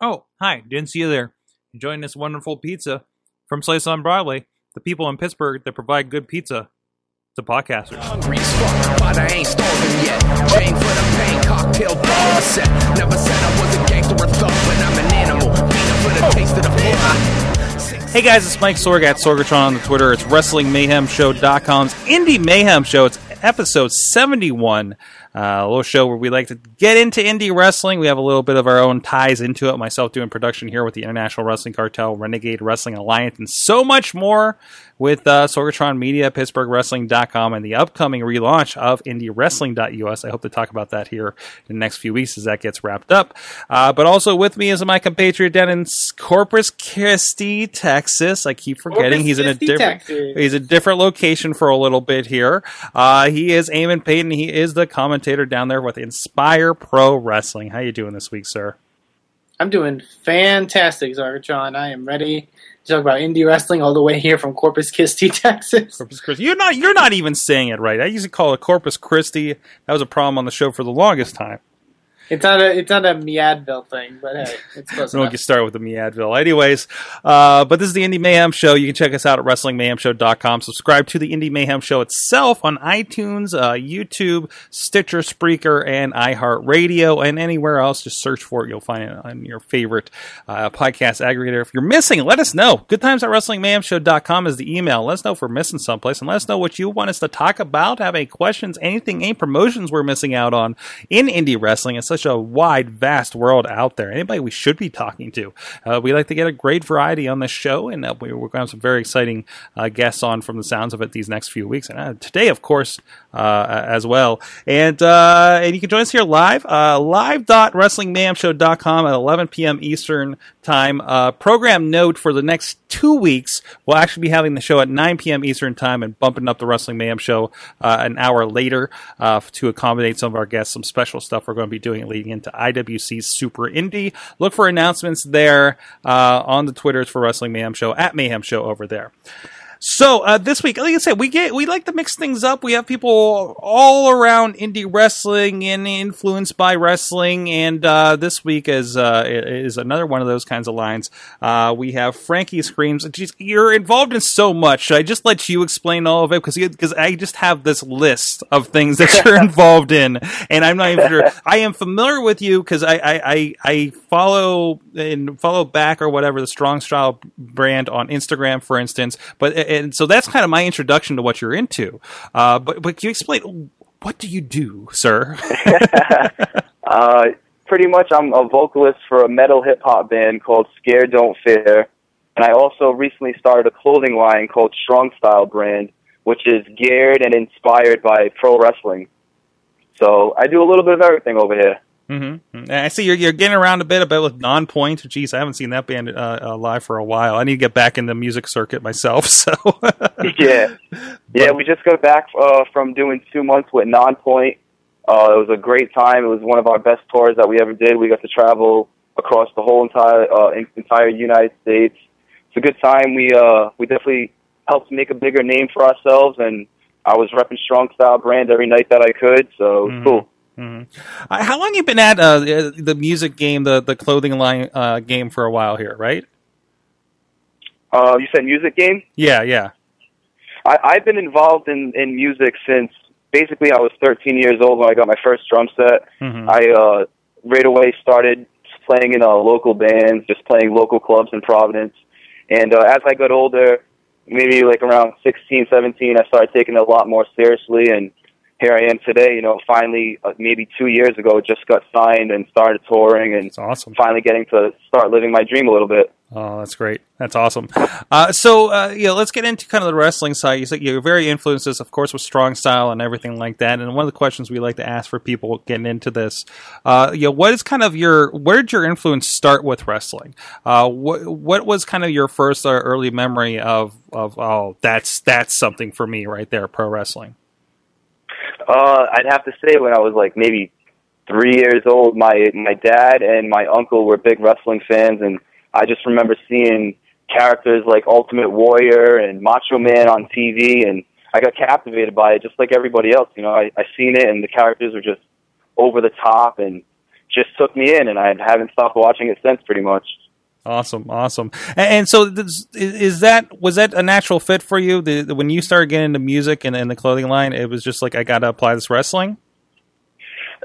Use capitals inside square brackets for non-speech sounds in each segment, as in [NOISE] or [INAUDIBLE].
Oh, hi. Didn't see you there. Enjoying this wonderful pizza from Slice on Broadway. The people in Pittsburgh that provide good pizza to podcasters. Hungry as fuck, but I ain't starving yet. Chain for the pain, cocktail bar set. Never said I was a gangster or thug, but I'm an animal. Beating for the taste of the floor. Hey guys, it's Mike Sorg at Sorgatron on the Twitter. It's WrestlingMayhemShow.com's Indie Mayhem Show. It's episode 71. Uh, a little show where we like to get into indie wrestling. We have a little bit of our own ties into it. Myself doing production here with the International Wrestling Cartel, Renegade Wrestling Alliance, and so much more with uh, Sorgatron Media, PittsburghWrestling.com, and the upcoming relaunch of IndieWrestling.us. I hope to talk about that here in the next few weeks as that gets wrapped up. Uh, but also with me is my compatriot down in Corpus Christi, Texas. I keep forgetting Corpus he's in a different Texas. he's a different location for a little bit here. Uh, he is Eamon Payton. He is the commentator down there with Inspire Pro Wrestling. How you doing this week, sir? I'm doing fantastic, Sorgatron. I am ready talk about indie wrestling all the way here from Corpus Christi, [LAUGHS] Texas. Corpus Christi. You're not. You're not even saying it right. I used to call it Corpus Christi. That was a problem on the show for the longest time. It's not a it's not a Meadville thing, but hey, it's close We won't get started with the Meadville. Anyways, uh, but this is the Indie Mayhem Show. You can check us out at WrestlingMayhemShow.com. Subscribe to the Indie Mayhem Show itself on iTunes, uh, YouTube, Stitcher, Spreaker, and iHeartRadio, and anywhere else. Just search for it. You'll find it on your favorite uh, podcast aggregator. If you're missing, let us know. Good times at WrestlingMayhemShow.com is the email. Let us know if we're missing someplace, and let us know what you want us to talk about. Have any questions, anything, any promotions we're missing out on in indie wrestling. It's such a wide, vast world out there. Anybody we should be talking to. Uh, we like to get a great variety on this show, and uh, we, we're going to have some very exciting uh, guests on from the sounds of it these next few weeks. And uh, today, of course, uh, as well. And uh, and you can join us here live, uh, live.wrestlingmayhemshow.com at 11 p.m. Eastern time. Uh, program note for the next two weeks, we'll actually be having the show at 9 p.m. Eastern time and bumping up the Wrestling Mayhem show uh, an hour later uh, to accommodate some of our guests, some special stuff we're going to be doing leading into IWC Super Indie. Look for announcements there uh, on the Twitters for Wrestling Mayhem Show at Mayhem Show over there. So uh, this week, like I said, we get we like to mix things up. We have people all around indie wrestling and influenced by wrestling. And uh, this week is uh, is another one of those kinds of lines. Uh, we have Frankie screams. You're involved in so much. Should I just let you explain all of it? Because because I just have this list of things that [LAUGHS] you're involved in, and I'm not even sure. I am familiar with you because I, I I I follow and follow back or whatever the Strong Style brand on Instagram, for instance. But and so that's kind of my introduction to what you're into. Uh, but but can you explain what do you do, sir? [LAUGHS] Uh, pretty much, I'm a vocalist for a metal hip hop band called Scare Don't Fear, and I also recently started a clothing line called Strong Style Brand, which is geared and inspired by pro wrestling. So I do a little bit of everything over here. Mm-hmm. I see you're, you're getting around a bit, a bit with Nonpoint. Jeez, I haven't seen that band uh, uh, live for a while. I need to get back in the music circuit myself. [LAUGHS] So yeah, yeah. We just got back uh, from doing two months with Nonpoint. Uh, it was a great time. It was one of our best tours that we ever did. We got to travel across the whole entire uh, entire United States. It's a good time. We uh, we definitely helped make a bigger name for ourselves, and I was repping Strong Style brand every night that I could. So it was Mhm. cool. Mhm. Uh, how long you been at uh, the the music game, the the clothing line uh, game for a while here, right? Uh, you said music game. Yeah, yeah. I, I've been involved in, in music since basically I was 13 years old when I got my first drum set. Mhm. I uh, right away started playing in uh, local bands, just playing local clubs in Providence. And uh, as I got older, maybe like around 16, 17, I started taking it a lot more seriously. And here I am today, you know, finally, uh, maybe two years ago, just got signed and started touring and It's awesome. finally getting to start living my dream a little bit. Oh, that's great. That's awesome. Uh, so, uh, yeah, let's get into kind of the wrestling side. You said you're very influences, of course, with strong style and everything like that. And one of the questions we like to ask for people getting into this, uh, you know, what is kind of your, where did your influence start with wrestling? Uh, what, what was kind of your first or early memory of, of, oh, that's, that's something for me right there, pro wrestling? Uh, I'd have to say when I was like maybe three years old, my my dad and my uncle were big wrestling fans, and I just remember seeing characters like Ultimate Warrior and Macho Man on TV, and I got captivated by it, just like everybody else. You know, I I seen it, and the characters were just over the top, and just took me in, and I haven't stopped watching it since, pretty much. Awesome, awesome. And, and so, this, is that was that a natural fit for you? The, the, when you started getting into music and, and the clothing line, it was just like I got to apply this wrestling.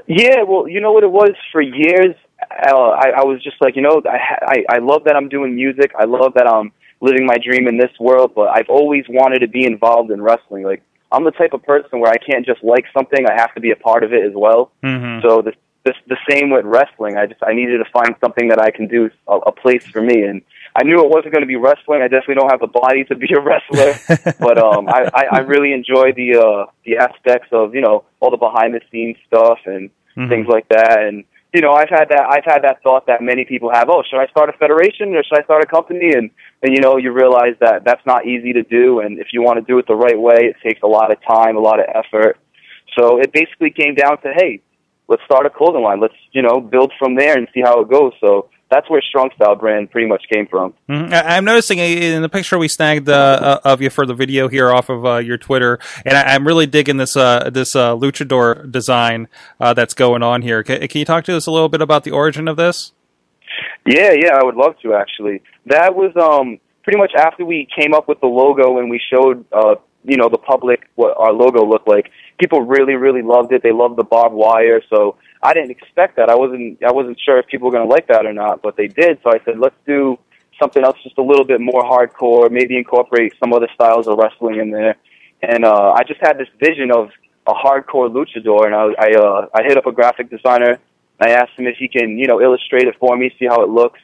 Yeah, well, you know what it was for years. Uh, I, I was just like, you know, I, I I love that I'm doing music. I love that I'm living my dream in this world. But I've always wanted to be involved in wrestling. Like I'm the type of person where I can't just like something; I have to be a part of it as well. Mm-hmm. So the the, the same with wrestling. I just I needed to find something that I can do a, a place for me, and I knew it wasn't going to be wrestling. I definitely don't have the body to be a wrestler, [LAUGHS] but um, I, I I really enjoy the uh the aspects of you know all the behind the scenes stuff and Mhm. things like that, and you know I've had that I've had that thought that many people have. Oh, should I start a federation or should I start a company? And and you know you realize that that's not easy to do, and if you want to do it the right way, it takes a lot of time, a lot of effort. So it basically came down to hey, let's start a clothing line. Let's you know build from there and see how it goes. So that's where Strong Style brand pretty much came from. Mhm. I- I'm noticing in the picture we snagged uh, uh, of you for the video here off of uh, your Twitter, and I, I'm really digging this uh, this uh, luchador design uh, that's going on here. Can, can you talk to us a little bit about the origin of this? Yeah, yeah, I would love to actually. That was um pretty much after we came up with the logo and we showed uh you know the public what our logo looked like. People really really loved it. They loved the barbed wire, so I didn't expect that. I wasn't I wasn't sure if people were going to like that or not, but they did. So I said, let's do something else just a little bit more hardcore, maybe incorporate some other styles of wrestling in there. And uh I just had this vision of a hardcore luchador and I I uh I hit up a graphic designer I asked him if he can, you know, illustrate it for me, see how it looks,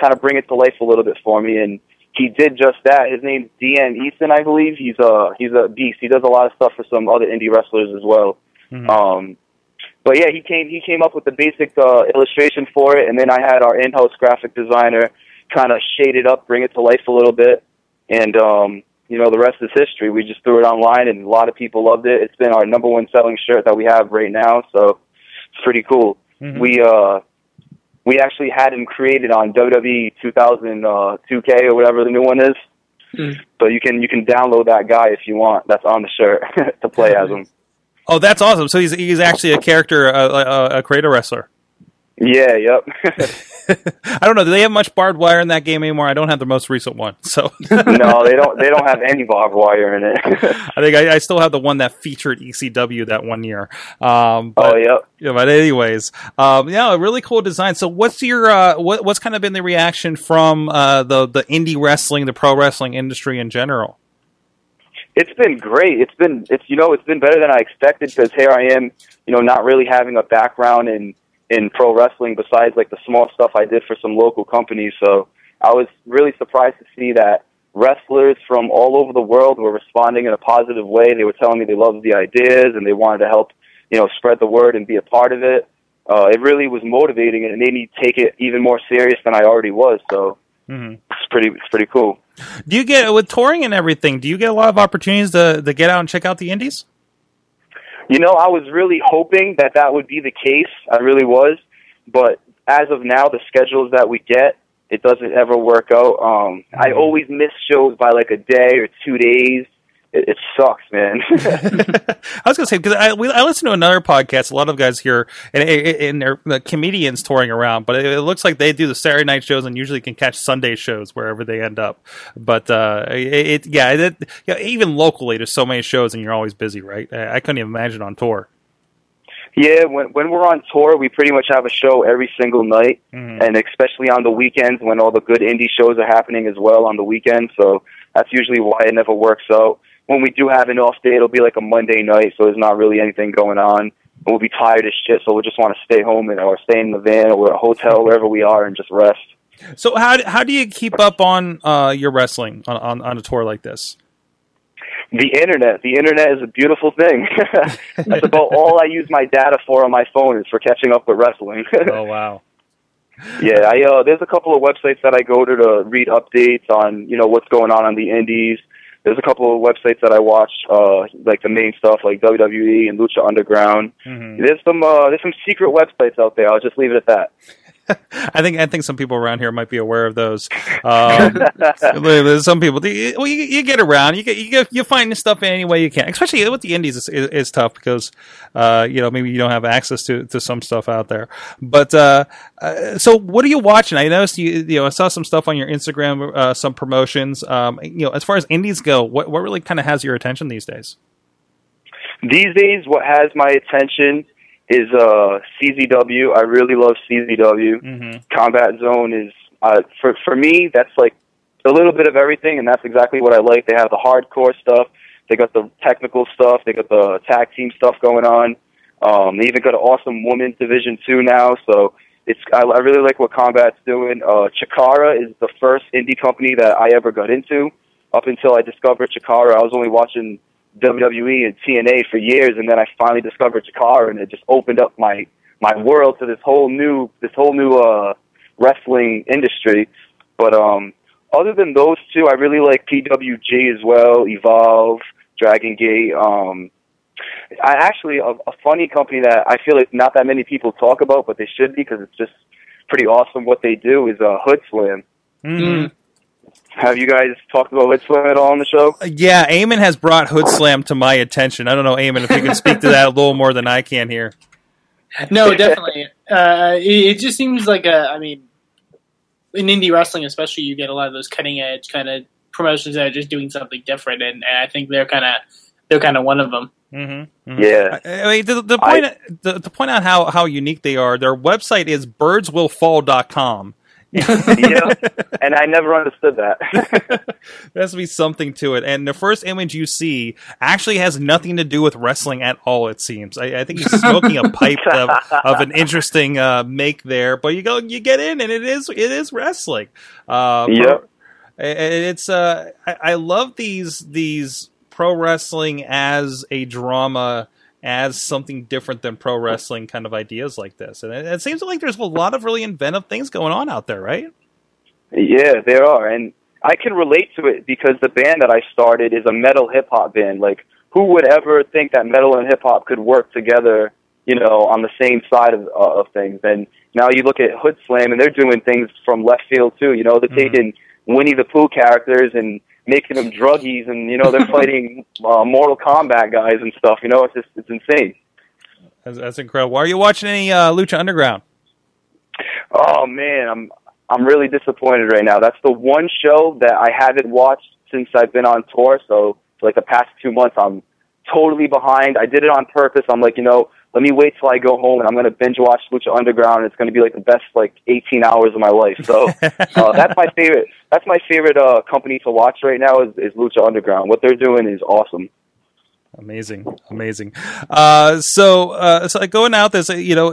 kind of bring it to life a little bit for me, and he did just that. His name's Dean Easton, I believe. He's a he's a beast. He does a lot of stuff for some other indie wrestlers as well. Mhm. Um, but yeah, he came he came up with the basic uh, illustration for it, and then I had our in-house graphic designer kind of shade it up, bring it to life a little bit, and um, you know the rest is history. We just threw it online, and a lot of people loved it. It's been our number one selling shirt that we have right now, so it's pretty cool. Mhm. We uh we actually had him created on WWE 2000 uh 2K or whatever the new one is. Hmm. So you can you can download that guy if you want. That's on the shirt [LAUGHS] to play as him. Oh, that's awesome! So he's he's actually a character, uh, a, a creator wrestler. Yeah, yep. [LAUGHS] [LAUGHS] I don't know. Do they have much barbed wire in that game anymore? I don't have the most recent one, so [LAUGHS] no, they don't they don't have any barbed wire in it. I think I, I still have the one that featured ECW that one year. Um, but, oh, yep. Yeah, but anyways, um, yeah, a really cool design. So, what's your uh, what, what's kind of been the reaction from uh, the the indie wrestling, the pro wrestling industry in general? It's been great. It's been it's you know it's been better than I expected because here I am, you know, not really having a background in in pro wrestling besides like the small stuff I did for some local companies. So I was really surprised to see that wrestlers from all over the world were responding in a positive way. They were telling me they loved the ideas and they wanted to help, you know, spread the word and be a part of it. Uh, it really was motivating and it made me take it even more serious than I already was. So hmm it's pretty it's pretty cool. Do you get with touring and everything? Do you get a lot of opportunities to to get out and check out the indies? You know, I was really hoping that that would be the case. I really was, but as of now, the schedules that we get, it doesn't ever work out. Um, I always miss shows by like a day or two days. It, it sucks, man. [LAUGHS] [LAUGHS] I was gonna say because I we, I listen to another podcast. A lot of guys here and and they're the comedians touring around, but it, it looks like they do the Saturday night shows and usually can catch Sunday shows wherever they end up. But uh, it, it yeah, it, yeah, even locally, there's so many shows and you're always busy, right? I, I couldn't even imagine on tour. yeah, when when we're on tour, we pretty much have a show every single night, Mhm. and especially on the weekends when all the good indie shows are happening as well on the weekends. So that's usually why it never works out. When we do have an off day, it'll be like a Monday night, so there's not really anything going on. We'll be tired as shit, so we'll just want to stay home and or stay in the van or a hotel wherever we are and just rest. So how how do you keep up on uh, your wrestling on, on on a tour like this? The internet, the internet is a beautiful thing. [LAUGHS] That's about all I use my data for on my phone is for catching up with wrestling. [LAUGHS] Oh wow. Yeah, I uh there's a couple of websites that I go to to read updates on, you know, what's going on on the indies. There's a couple of websites that I watch, uh like the main stuff like WWE and Lucha Underground. Mhm. There's some uh there's some secret websites out there. I'll just leave it at that. [LAUGHS] I think I think some people around here might be aware of those. Um, [LAUGHS] some people, well, you, you get around, you get you get, you find stuff any way you can. Especially with the indies, it's, is tough because uh, you know maybe you don't have access to, to some stuff out there. But uh, uh, so, what are you watching? I noticed you you know I saw some stuff on your Instagram, uh, some promotions. Um, you know, as far as indies go, what what really kind of has your attention these days? These days, what has my attention is uh, CZW. I really love CZW. Mm-hmm. Combat Zone is uh, for for me. That's like a little bit of everything, and that's exactly what I like. They have the hardcore stuff. They got the technical stuff. They got the tag team stuff going on. Um, they even got an awesome women's division too now. So it's I, I really like what Combat's doing. Uh, Chikara is the first indie company that I ever got into. Up until I discovered Chikara, I was only watching WWE and TNA for years, and then I finally discovered Chikara, and it just opened up my my world to this whole new this whole new uh, wrestling industry. But um, other than those two, I really like PWG as well, Evolve, Dragon Gate. Um, I actually a, a funny company that I feel like not that many people talk about, but they should be because it's just pretty awesome what they do is uh, Hood Slam. Mm-hmm. Have you guys talked about Hoodslam at all on the show? Yeah, Eamon has brought Hoodslam to my attention. I don't know, Eamon, if you can speak to that a little more than I can here. [LAUGHS] No, definitely. uh, it, it just seems like a. I mean, in indie wrestling, especially, you get a lot of those cutting edge kind of promotions that are just doing something different, and, and I think they're kind of they're kind of one of them. Mm-hmm. mm-hmm. Yeah. I, I mean, the, the point I, the, to point out how, how unique they are, their website is birdswillfall.com. [LAUGHS] yeah, and I never understood that. [LAUGHS] there has to be something to it. And the first image you see actually has nothing to do with wrestling at all. It seems. I, I think he's smoking a pipe of, of an interesting uh, make there. But you go, you get in, and it is it is wrestling. Uh, yep. It's uh, I, I love these these pro wrestling as a drama as something different than pro wrestling kind of ideas like this. And it, it, seems like there's a lot of really inventive things going on out there, right? Yeah, there are. And I can relate to it because the band that I started is a metal hip hop band. Like, who would ever think that metal and hip hop could work together, you know, on the same side of, uh, of things? And now you look at Hood Slam and they're doing things from left field too. You know, they're mm-hmm. taking Winnie the Pooh characters and making them druggies, and you know they're [LAUGHS] fighting uh, Mortal Kombat guys and stuff. You know, it's just it's insane. That's, that's incredible. Why are you watching any uh, Lucha Underground? Oh man, I'm I'm really disappointed right now. That's the one show that I haven't watched since I've been on tour. So for like the past two months, I'm totally behind. I did it on purpose. I'm like, you know, let me wait till I go home and I'm going to binge watch Lucha Underground. And it's going to be like the best like 18 hours of my life. So [LAUGHS] uh, that's my favorite. That's my favorite uh, company to watch right now is, is Lucha Underground. What they're doing is awesome. Amazing, amazing. Uh, so, uh, so going out this, you know,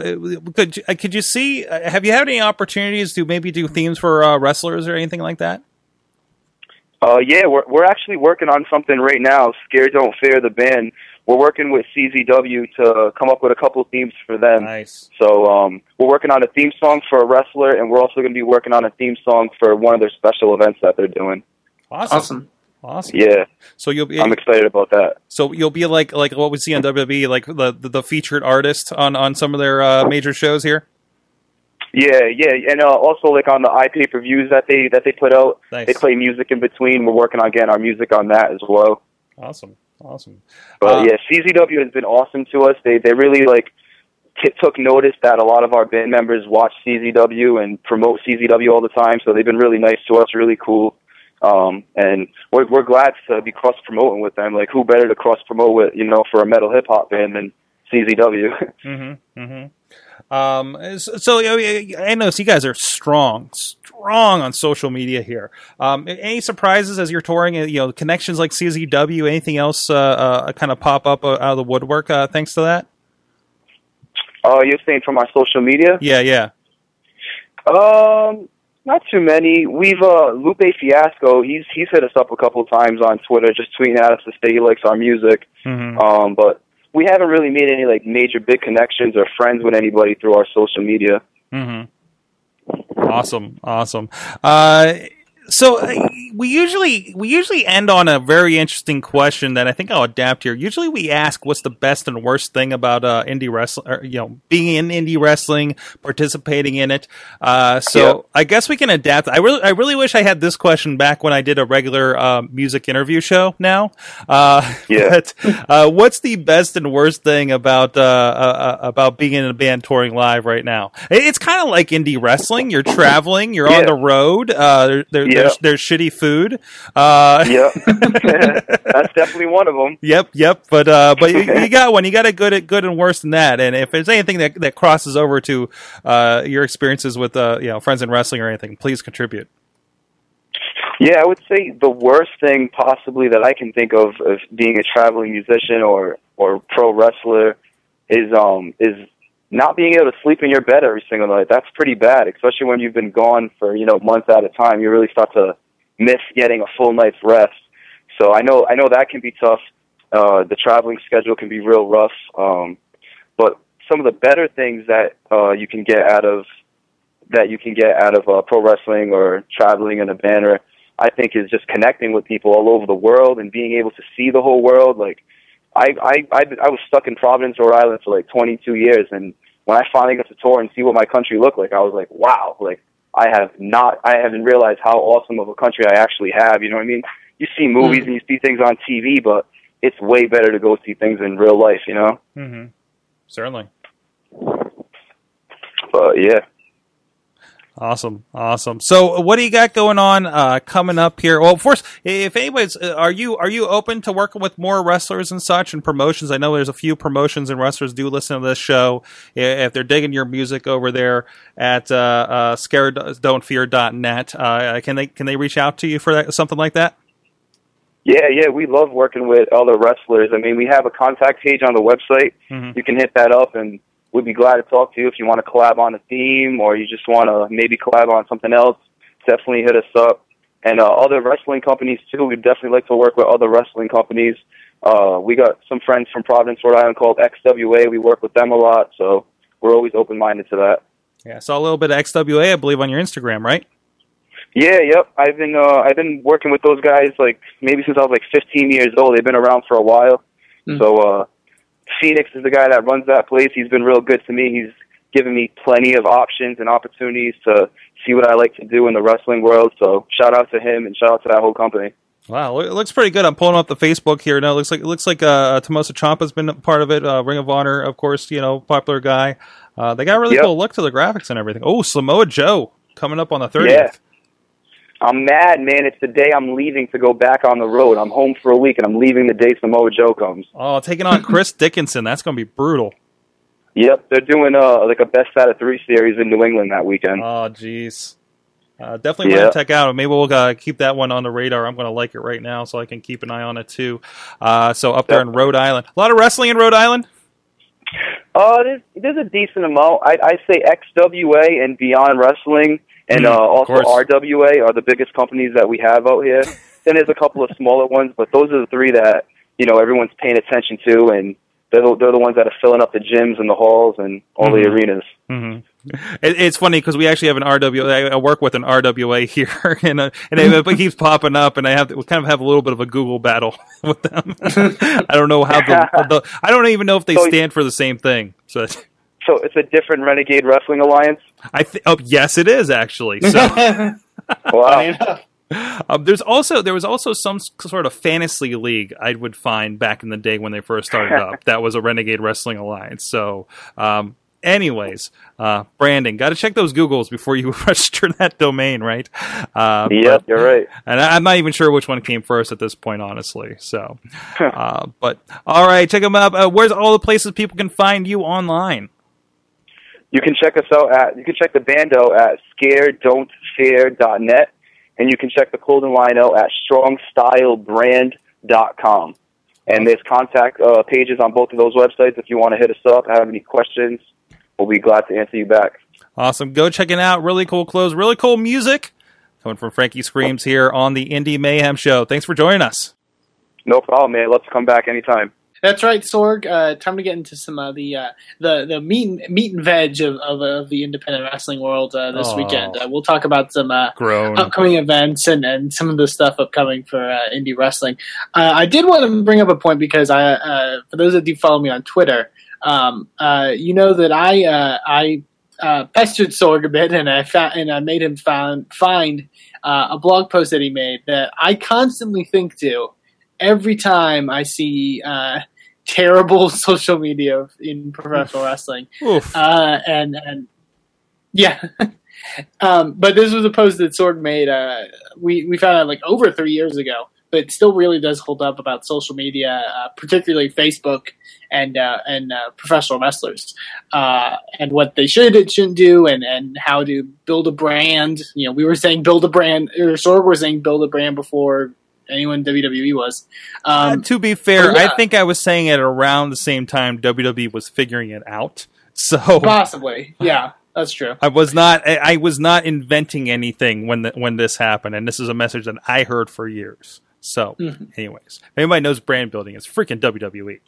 could could you see? Have you had any opportunities to maybe do themes for uh, wrestlers or anything like that? Uh, yeah, we're we're actually working on something right now. Scared Don't Fear the band we're working with CZW to come up with a couple of themes for them. Nice. So um, we're working on a theme song for a wrestler, and we're also going to be working on a theme song for one of their special events that they're doing. Awesome. Awesome. Awesome. Yeah. So you'll be. I'm excited about that. So you'll be like like what we see on WWE, like the the, the featured artist on on some of their uh, major shows here. Yeah, yeah, and uh, also like on the iPay per views that they that they put out, nice. they play music in between. We're working on getting our music on that as well. Awesome. Awesome. But uh, yeah, CZW has been awesome to us. They they really like t- took notice that a lot of our band members watch CZW and promote CZW all the time. So they've been really nice to us, really cool. Um, and we're we're glad to be cross promoting with them. Like who better to cross promote with, you know, for a metal hip hop band than CZW. [LAUGHS] mm-hmm. Mm-hmm. Um, so I notice you guys are strong, strong on social media here. Um, any surprises as you're touring? You know, connections like CZW, anything else uh, uh, kind of pop up uh, out of the woodwork uh, thanks to that? Oh, you're saying from our social media? Yeah, yeah. Um, not too many. We've uh, Lupe Fiasco. He's he's hit us up a couple times on Twitter, just tweeting at us to say he likes our music. Mm-hmm. Um, but we haven't really made any like major big connections or friends with anybody through our social media. Mm-hmm. Awesome, awesome. Uh, so, uh, we usually we usually end on a very interesting question that I think I'll adapt here. Usually, we ask what's the best and worst thing about uh, indie wrestling, or, you know, being in indie wrestling, participating in it. Uh, so Yep. I guess we can adapt. I really I really wish I had this question back when I did a regular uh, music interview show. Now, uh, [LAUGHS] Yeah. but uh, what's the best and worst thing about uh, uh, about being in a band touring live right now? It's kind of like indie wrestling. You're traveling. You're on the road. Uh, there, there, Yeah. There's, there's shitty food. Uh, Yep, [LAUGHS] [LAUGHS] that's definitely one of them. Yep, yep. But uh, but you, [LAUGHS] you got one. You got a good, good and worse than that. And if there's anything that that crosses over to uh, your experiences with uh, you know friends in wrestling or anything, please contribute. Yeah, I would say the worst thing possibly that I can think of of being a traveling musician or or pro wrestler is um is not being able to sleep in your bed every single night. That's pretty bad, especially when you've been gone for you know months at a time. You really start to miss getting a full night's rest. So I know I know that can be tough. Uh, the traveling schedule can be real rough. Um, but some of the better things that uh, you can get out of that you can get out of uh, pro wrestling or traveling in a banner, I think, is just connecting with people all over the world and being able to see the whole world. Like, I I I, I was stuck in Providence, Rhode Island for like 22 years, and when I finally got to tour and see what my country looked like, I was like, wow, like I have not, I haven't realized how awesome of a country I actually have. You know what I mean? You see movies and you see things on TV, but it's way better to go see things in real life. You know? Mm-hmm. Certainly. But yeah. Awesome, awesome. So, what do you got going on uh, coming up here? Well, first, if anybody's, uh, are you are you open to working with more wrestlers and such and promotions? I know there's a few promotions and wrestlers do listen to this show. If they're digging your music over there at uh, uh, scareddon'tfear.net, uh, can they can they reach out to you for that, something like that? Yeah, yeah, we love working with other wrestlers. I mean, we have a contact page on the website. Mhm. You can hit that up, and we'd be glad to talk to you if you want to collab on a theme or you just want to maybe collab on something else. Definitely hit us up. And uh, other wrestling companies too. We'd definitely like to work with other wrestling companies. Uh, we got some friends from Providence, Rhode Island called XWA. We work with them a lot, so we're always open minded to that. Yeah, I saw a little bit of XWA, I believe, on your Instagram, right? Yeah, yep. I've been uh, I've been working with those guys like maybe since I was like 15 years old. They've been around for a while. Mm. So uh, Phoenix is the guy that runs that place. He's been real good to me. He's given me plenty of options and opportunities to see what I like to do in the wrestling world. So shout out to him and shout out to that whole company. Wow, it looks pretty good. I'm pulling up the Facebook here. now. it looks like it looks like uh, Tommaso Ciampa's been a part of it. Uh, Ring of Honor, of course, you know, popular guy. Uh, they got really Yep. cool look to the graphics and everything. Oh, Samoa Joe coming up on the 30th. Yeah. I'm mad, man. It's the day I'm leaving to go back on the road. I'm home for a week and I'm leaving the day Samoa Joe comes. Oh, taking on Chris Dickinson. That's going to be brutal. Yep, they're doing uh like a best out of three series in New England that weekend. Oh, jeez. Uh, definitely Yeah. want to check out. Maybe we'll uh, keep that one on the radar. I'm going to like it right now, so I can keep an eye on it too. Uh, so up there in Rhode Island, a lot of wrestling in Rhode Island. Uh, there's, there's a decent amount. I I say XWA and Beyond Wrestling, and Mm, uh, also. RWA are the biggest companies that we have out here. then there's a couple of smaller ones, but those are the three that you know everyone's paying attention to, and they're the, they're the ones that are filling up the gyms and the halls and all the Mhm. arenas. hmm It, it's funny because we actually have an RWA. I work with an RWA [LAUGHS] here, and uh, and it, it keeps popping up, and I have to, we kind of have a little bit of a Google battle [LAUGHS] with them. [LAUGHS] I don't know how the, the I don't even know if they So- stand for the same thing. So So it's a different Renegade Wrestling Alliance. I th- oh yes, it is actually. So [LAUGHS] Wow. um, there's also there was also some sort of fantasy league I would find back in the day when they first started up. [LAUGHS] That was a Renegade Wrestling Alliance. So. Um, Anyways, uh, branding. Got to check those Googles before you [LAUGHS] register that domain, right? Uh, yep, you're right. and I- I'm not even sure which one came first at this point, honestly. So, uh, but all right, check them out. Uh, where's all the places people can find you online? You can check us out at you can check the band out at scareddon'tfear.net and you can check the clothing line out at strongstylebrand.com. And there's contact uh, pages on both of those websites if you want to hit us up, have any questions, we'll be glad to answer you back. Awesome. Go check it out. Really cool clothes, really cool music coming from Frankie Screams here on the Indie Mayhem Show. Thanks for joining us. No problem, man. Let's come back anytime. That's right, Sorg. Uh, time to get into some of the uh, the the meat and, meat and veg of, of, of the independent wrestling world uh, this Oh. weekend. Uh, we'll talk about some uh, upcoming events and, and some of the stuff upcoming for uh, indie wrestling. Uh, I did want to bring up a point because I, uh, for those that do follow me on Twitter, um, uh, you know that I uh, I uh, pestered Sorg a bit and I found and I made him found, find uh, a blog post that he made that I constantly think to every time I see uh, terrible [LAUGHS] social media in professional wrestling uh, and and yeah. [LAUGHS] um, but this was a post that Sorg made. Uh, we we found out like over three years ago, but it still really does hold up about social media, uh, particularly Facebook and uh, and uh, professional wrestlers, uh, and what they should and shouldn't do, and and how to build a brand. You know, we were saying build a brand, or Sorg was saying build a brand before anyone WWE was. Um, Uh, to be fair, yeah. I think I was saying it around the same time WWE was figuring it out. [LAUGHS] So possibly, yeah, that's true. I was not I, was not inventing anything when the, when this happened, and this is a message that I heard for years. So, Mhm. anyways, if anybody knows brand building, it's freaking. WWE.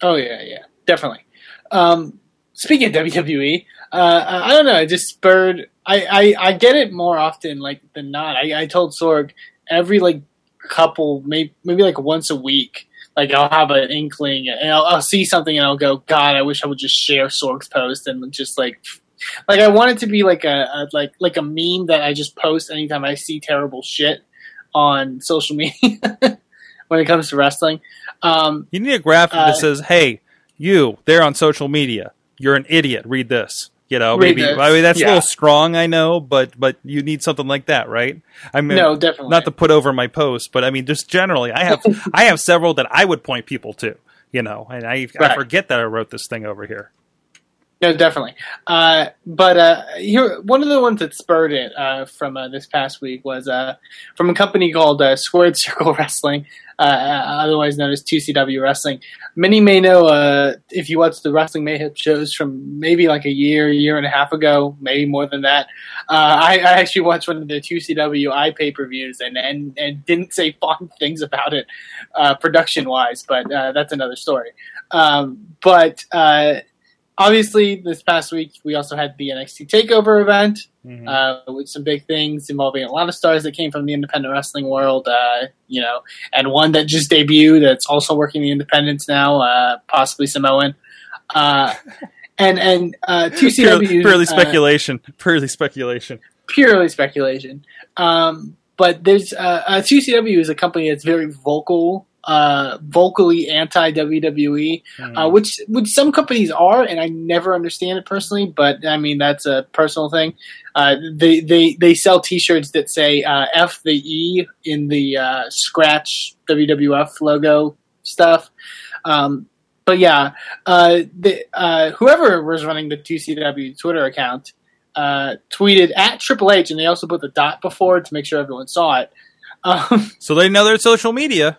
Oh yeah, yeah, definitely. Um, speaking of WWE, uh, I I don't know. It just spurred. I, I, I get it more often like than not. I, I told Sorg every like couple, maybe maybe like once a week. Like I'll have an inkling, and I'll, I'll see something, and I'll go, God, I wish I would just share Sorg's post and just like, like I want it to be like a, a like like a meme that I just post anytime I see terrible shit on social [LAUGHS] media when it comes to wrestling. Um, You need a graphic Uh, that says, "Hey, you there on social media, you're an idiot. Read this." You know, maybe. I mean that's a little strong, I know, but but you need something like that, right? I mean, no, definitely not to put over my post, but I mean, just generally, I have [LAUGHS] I have several that I would point people to. You know, and I I forget that I wrote this thing over here. No, definitely. Uh, but uh, here, one of the ones that spurred it uh, from uh, this past week was uh, from a company called uh, Squared Circle [LAUGHS] Wrestling, otherwise known as 2CW Wrestling. Many may know if you watch the Wrestling Mayhem shows from maybe like a year, year and a half ago, maybe more than that. I, I actually watched one of the 2CW i pay per views and, and, and didn't say [LAUGHS] fond things about it production wise, but that's another story. Um, but obviously, this past week we also had the NXT Takeover event Mhm. uh, with some big things involving a lot of stars that came from the independent wrestling world. Uh, you know, and one that just debuted that's also working the independents now, uh, possibly Samoan. Uh, [LAUGHS] and and uh, two purely, CW purely uh, speculation. purely speculation. purely speculation. Um, but there's uh, uh, 2CW is a company that's very vocal, uh, vocally anti WWE, uh, which which some companies are, and I never understand it personally. But I mean that's a personal thing. Uh, they they they sell T-shirts that say uh, "F the E" in the uh, scratch WWF logo stuff. Um, but yeah, uh, the, uh, whoever was running the 2CW Twitter account uh, tweeted at Triple H, and they also put the dot before to make sure everyone saw it. Um, so they know their social media.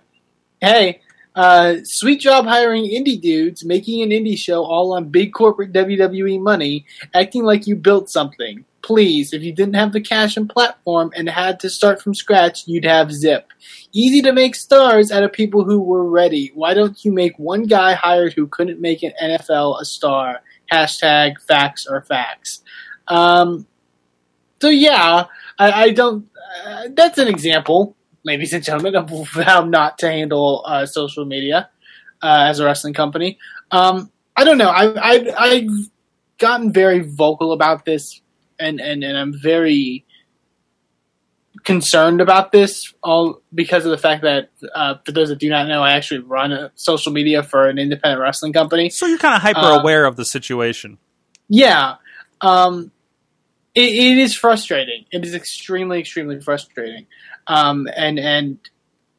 Hey, uh, sweet job hiring indie dudes, making an indie show all on big corporate WWE money, acting like you built something. Please, if you didn't have the cash and platform and had to start from scratch, you'd have Zip. Easy to make stars out of people who were ready. Why don't you make one guy hired who couldn't make an NFL a star? Hashtag facts are facts. Um, so yeah, I, I don't. Uh, that's an example, ladies and gentlemen, of how not to handle uh, social media uh, as a wrestling company. Um, I don't know. I, I I've gotten very vocal about this, and and, and I'm very concerned about this all because of the fact that uh, for those that do not know, I actually run a social media for an independent wrestling company. So you're kind of hyper Uh, aware of the situation. Yeah. Um, it, it is frustrating. It is extremely, extremely frustrating. Um, and, and,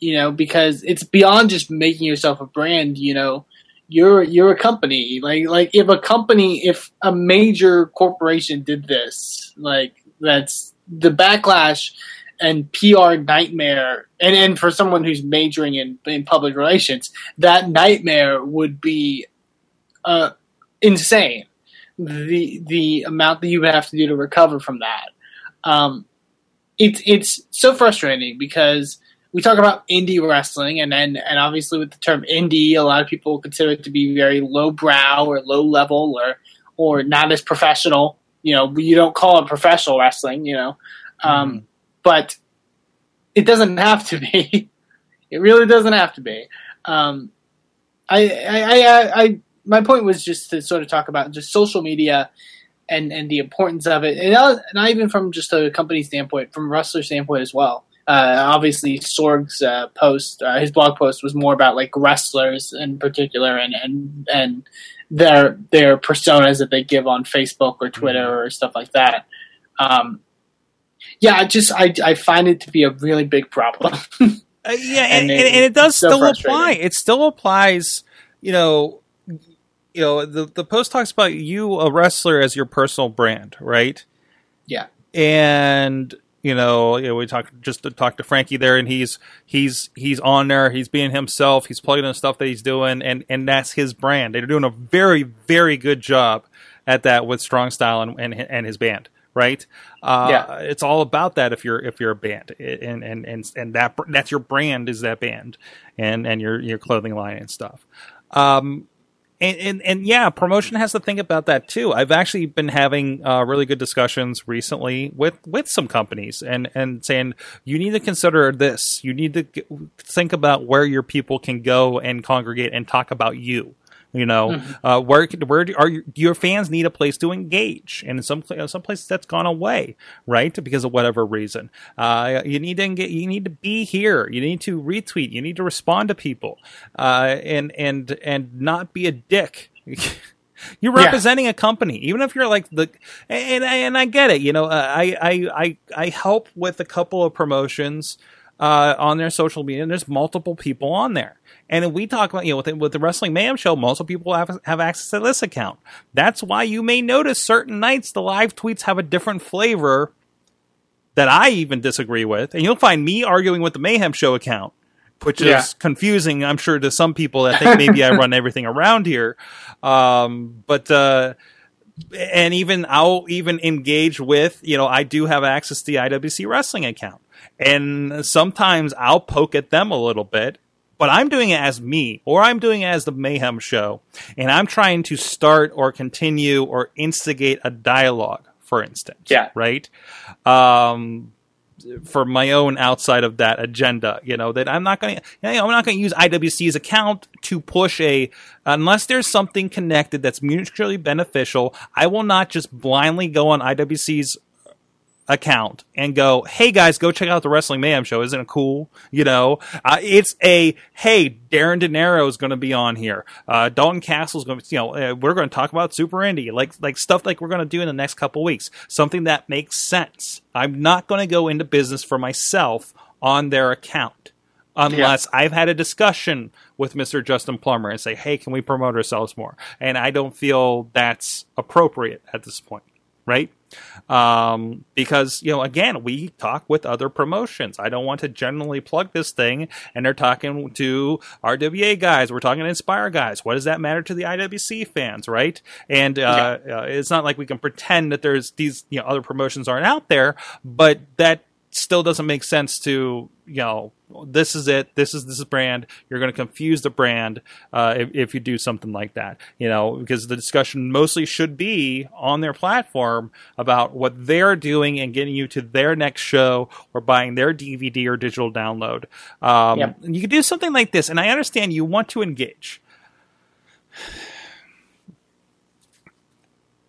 you know, because it's beyond just making yourself a brand, you know, you're, you're a company. Like, like if a company, if a major corporation did this, like that's the backlash and PR nightmare. And, and for someone who's majoring in, in public relations, that nightmare would be, uh, insane the the amount that you would have to do to recover from that. Um, it's it's so frustrating because we talk about indie wrestling, and, and and obviously with the term indie, a lot of people consider it to be very lowbrow or low level or or not as professional. You know, you don't call it professional wrestling. You know, um, Mhm. but it doesn't have to be. [LAUGHS] it really doesn't have to be. Um, I, I, I, I, I, my point was just to sort of talk about just social media and and the importance of it, and not, not even from just a company standpoint, from a wrestler standpoint as well. Uh, obviously, Sorg's uh, post, uh, his blog post, was more about like wrestlers in particular, and and and their their personas that they give on Facebook or Twitter or stuff like that. Um, yeah, I just I I find it to be a really big problem. [LAUGHS] Uh, yeah, and, And and, it- and it does so still apply. It still applies. You know, you know the the post talks about you, a wrestler, as your personal brand, right? Yeah. And you know, you know, we talked just to talk to Frankie there, and he's he's he's on there. He's being himself. He's plugging in stuff that he's doing, and and that's his brand. They're doing a very very good job at that with Strong Style and and, and his band. Right, uh, Yeah. it's all about that. If you're if you're a band, and and and and that that's your brand is that band, and and your your clothing line and stuff. Um, and, and and yeah, promotion has to think about that too. I've actually been having uh, really good discussions recently with with some companies and and saying you need to consider this. You need to g- think about where your people can go and congregate and talk about you. You know, uh, where where are your, your fans need a place to engage, and in some some places that's gone away, right? Because of whatever reason, uh, you need to engage, you need to be here. You need to retweet. You need to respond to people, uh, and and and not be a dick. [LAUGHS] You're Yeah. representing a company, even if you're like the, and and I get it. You know, uh, I I I I help with a couple of promotions uh, on their social media, and there's multiple people on there. And we talk about, you know, with the, with the Wrestling Mayhem show, multiple people have have access to this account. That's why you may notice certain nights the live tweets have a different flavor that I even disagree with, and you'll find me arguing with the Mayhem show account, which is confusing, I'm sure, to some people that think maybe I run [LAUGHS] everything around here. Um, but uh, and even I'll even engage with, you know, I do have access to the IWC wrestling account. And sometimes I'll poke at them a little bit, but I'm doing it as me, or I'm doing it as the Mayhem show. And I'm trying to start or continue or instigate a dialogue, for instance. Yeah. Right? Um, for my own outside of that agenda, you know, that I'm not going to, you know, I'm not going to use IWC's account to push a, unless there's something connected that's mutually beneficial, I will not just blindly go on IWC's account and go, "Hey guys, go check out the Wrestling Mayhem show. Isn't it cool?" You know, uh, it's a hey, Darren De Niro is going to be on here. Uh, Dalton is going to, you know, uh, we're going to talk about Super Indie, like like stuff like we're going to do in the next couple weeks. Something that makes sense. I'm not going to go into business for myself on their account. Unless I've had a discussion with Mr. Justin Plummer and say, hey, can we promote ourselves more? And I don't feel that's appropriate at this point, right? Um, because you know again we talk with other promotions. I don't want to generally plug this thing and they're talking to rwa guys. We're talking to inspire guys. What does that matter to the iwc fans right? And uh, uh, it's not like we can pretend that there's these you know other promotions aren't out there but that still doesn't make sense to you know this is it this is this is brand you're going to confuse the brand uh, if, if you do something like that you know because the discussion mostly should be on their platform about what they're doing and getting you to their next show or buying their dvd or digital download um, Yep. and you can do something like this and i understand you want to engage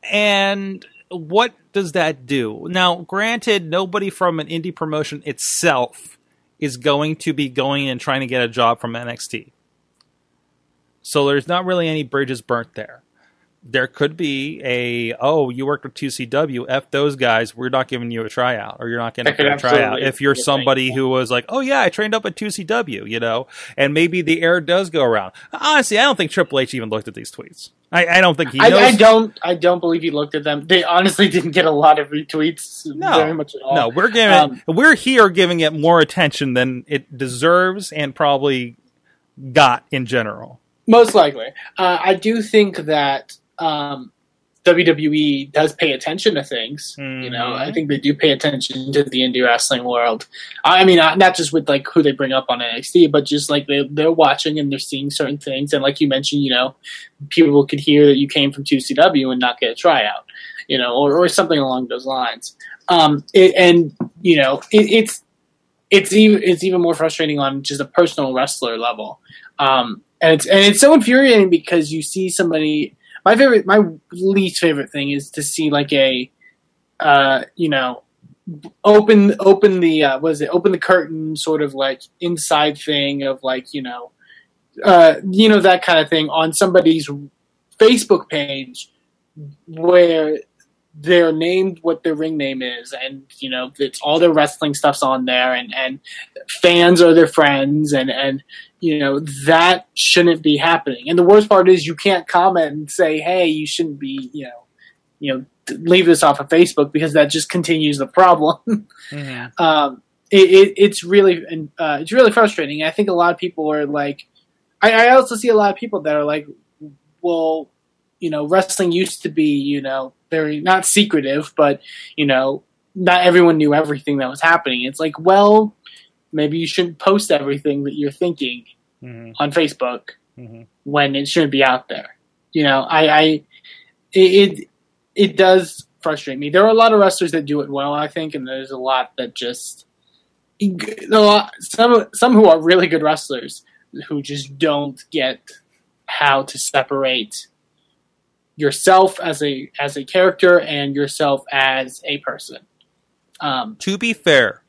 and what does that do? Now, granted, nobody from an indie promotion itself is going to be going and trying to get a job from NXT. So there's not really any bridges burnt there. There could be a oh you worked with 2CW f those guys we're not giving you a tryout or you're not getting That could a tryout if you're be a thing, somebody who was like oh yeah I trained up at 2CW you know and maybe the air does go around honestly I don't think Triple H even looked at these tweets I, I don't think he I, I don't. I don't believe he looked at them. They honestly [LAUGHS] didn't get a lot of retweets. No. very much at all. No, we're giving Um, we're here giving it more attention than it deserves and probably got in general. Most likely. Uh, I do think that um, WWE does pay attention to things. You know, Mhm. I think they do pay attention to the indie wrestling world. I mean, not, not just with like who they bring up on NXT, but just like they they're watching and they're seeing certain things. And like you mentioned, you know, people could hear that you came from 2CW and not get a tryout, you know, or, or something along those lines. Um, it, and you know, it, it's it's even it's even more frustrating on just a personal wrestler level. Um, and it's and it's so infuriating because you see somebody. My favorite, my least favorite thing is to see like a, uh, you know, open open the uh, what is it? Open the curtain, sort of like inside thing of like you know, uh, you know that kind of thing on somebody's Facebook page where they're named what their ring name is and you know it's all their wrestling stuff's on there and and fans are their friends and and you know that shouldn't be happening and the worst part is you can't comment and say hey you shouldn't be you know you know leave this off of facebook because that just continues the problem [LAUGHS] Mhm. um, it, it, it's really uh, it's really frustrating. I think a lot of people are like, I, I also see a lot of people that are like, well, you know, wrestling used to be, you know, very not secretive, but you know, not everyone knew everything that was happening. It's like, well, maybe you shouldn't post everything that you're thinking Mhm. on Facebook Mhm. when it shouldn't be out there. You know, I, I it, it it does frustrate me. There are a lot of wrestlers that do it well, I think, and there's a lot that just a lot, some some who are really good wrestlers who just don't get how to separate yourself as a as a character and yourself as a person. Um, to be fair,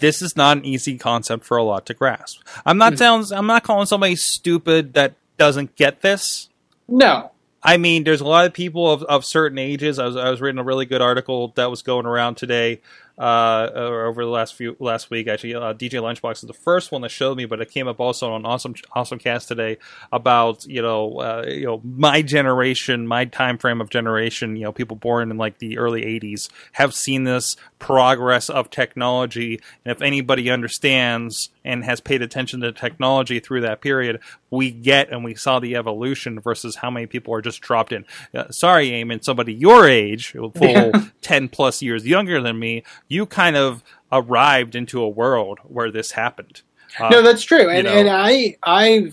this is not an easy concept for a lot to grasp. I'm not Mhm. telling, I'm not calling somebody stupid that doesn't get this. no, I mean, there's a lot of people of, of certain ages. I was I was reading a really good article that was going around today, uh, over the last few last week. Actually, uh, DJ Lunchbox is the first one that showed me, but it came up also on awesome awesome cast today about you know uh, you know my generation, my time frame of generation. You know, people born in like the early '80s have seen this progress of technology, and if anybody understands and has paid attention to technology through that period, we get and we saw the evolution versus how many people are just dropped in. Uh, sorry, Eamon, somebody your age, full [LAUGHS] 10 plus years younger than me, you kind of arrived into a world where this happened. Uh, no, that's true, and know. and I I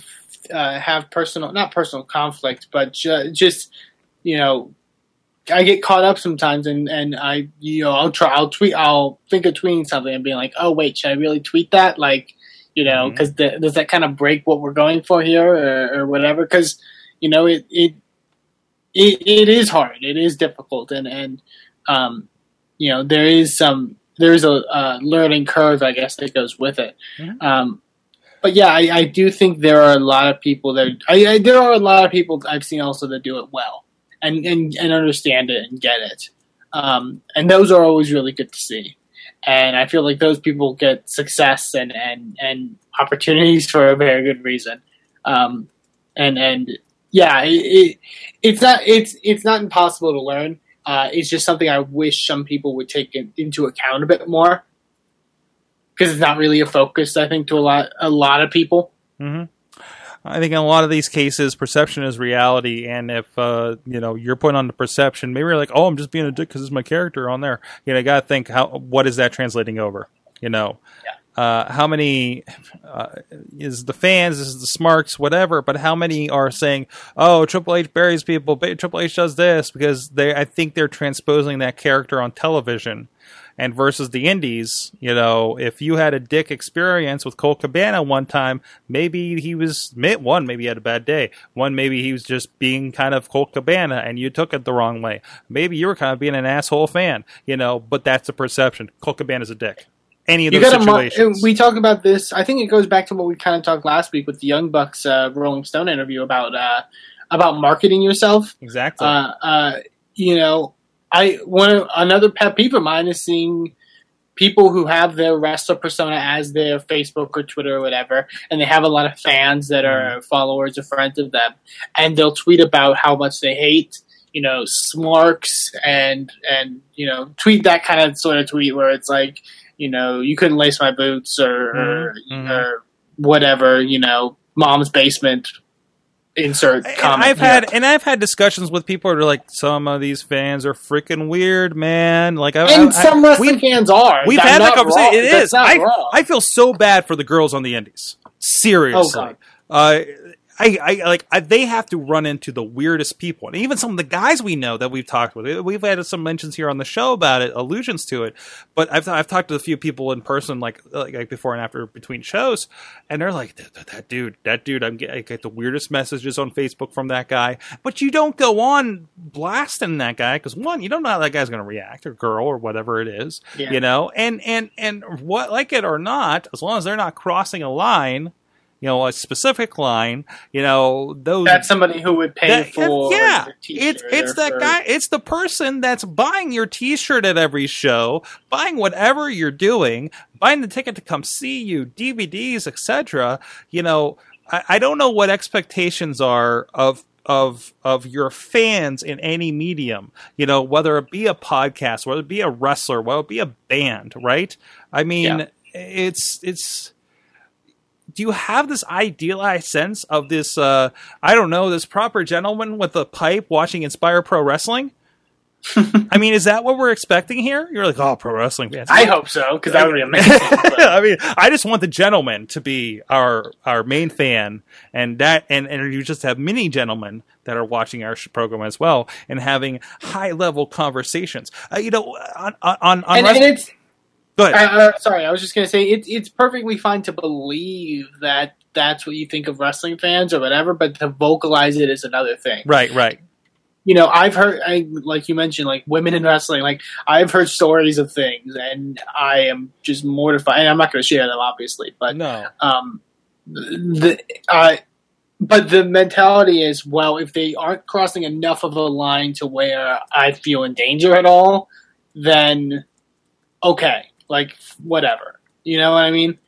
uh, have personal not personal conflict, but ju- just you know. I get caught up sometimes, and, and I you know I'll try I'll tweet I'll think of tweeting something and being like oh wait should I really tweet that like you know because does that kind of break what we're going for here or, or whatever? Because you know it, it it it is hard. It is difficult and and um you know there is some there's a uh, learning curve I guess that goes with it. Mhm. um but yeah I, I do think there are a lot of people that I, I there are a lot of people I've seen also that do it well and and, and understand it and get it. Um and those are always really good to see and I feel like those people get success and and and opportunities for a very good reason. Um, and and yeah, it, it, it's not it's it's not impossible to learn. Uh, it's just something I wish some people would take in, into account a bit more because it's not really a focus. I think to a lot a lot of people. hmm I think in a lot of these cases, perception is reality, and if uh, you know you're putting on the perception, maybe you're like, "Oh, I'm just being a dick because it's my character on there." You know, you got to think how what is that translating over? You know, uh, how many uh, is the fans, is the smarts, whatever, but how many are saying, "Oh, Triple H buries people, Triple H does this," because they, I think they're transposing that character on television. And versus the indies, you know, if you had a dick experience with Colt Cabana one time, maybe he was one, maybe he had a bad day. One, maybe he was just being kind of Colt Cabana, and you took it the wrong way. Maybe you were kind of being an asshole fan, you know. But that's the perception. Colt Cabana's a dick. Any of You those situations. We talk about this. I think it goes back to what we kind of talked last week with the Young Bucks uh, Rolling Stone interview about uh, about marketing yourself. exactly. uh, uh, you know, I one another pet peeve of mine is seeing people who have their wrestler persona as their Facebook or Twitter or whatever, and they have a lot of fans that are followers or friends of them, and they'll tweet about how much they hate, you know, Smarks and and you know, tweet that kind of sort of tweet where it's like, you know, you couldn't lace my boots or or, Mhm. or whatever, you know, mom's basement insert comment. I've had and I've had discussions with people who are like, some of these fans are freaking weird, man. Like, I, and I- some I- wrong fans are. We've I'm had that conversation. wrong. It That's is. I, wrong. I feel so bad for the girls on the Indies. Seriously. Oh. Uh, I, I like I, they have to run into the weirdest people, and even some of the guys we know that we've talked with. We've had some mentions here on the show about it, allusions to it. But I've I've talked to a few people in person, like like, like before and after between shows, and they're like, that, that- that dude, that dude, I'm get, I get the weirdest messages on Facebook from that guy. But you don't go on blasting that guy because one, you don't know how that guy's going to react, or girl, or whatever it is, Yeah. you know. And and and what like it or not, as long as they're not crossing a line you know, a specific line, you know, those That's somebody who would pay that- for yeah, it's it's that for- guy. It's the person that's buying your T-shirt at every show, buying whatever you're doing, buying the ticket to come see you, DVDs, etc. You know, I, I don't know what expectations are of of of your fans in any medium. You know, whether it be a podcast, whether it be a wrestler, whether it be a band, right? I mean, Yeah. it's it's do you have this idealized sense of this uh i don't know this proper gentleman with a pipe watching inspire pro wrestling [LAUGHS] i mean is that what we're expecting here you're like oh pro wrestling fans I hope so because that would be [LAUGHS] amazing. I mean, I just want the gentleman to be our our main fan, and that and and you just have many gentlemen that are watching our program as well and having high level conversations. Uh, you know, on on on, on and, Wrest- and it's Go ahead. I, uh, sorry, I was just gonna say it's it's perfectly fine to believe that that's what you think of wrestling fans or whatever, but to vocalize it is another thing. right, right. You know, I've heard, I, like you mentioned, like women in wrestling. Like I've heard stories of things, and I am just mortified. And I'm not going to share them, obviously, but No, um, the uh, but the mentality is well, if they aren't crossing enough of a line to where I feel in danger at all, then okay, like whatever, you know what I mean?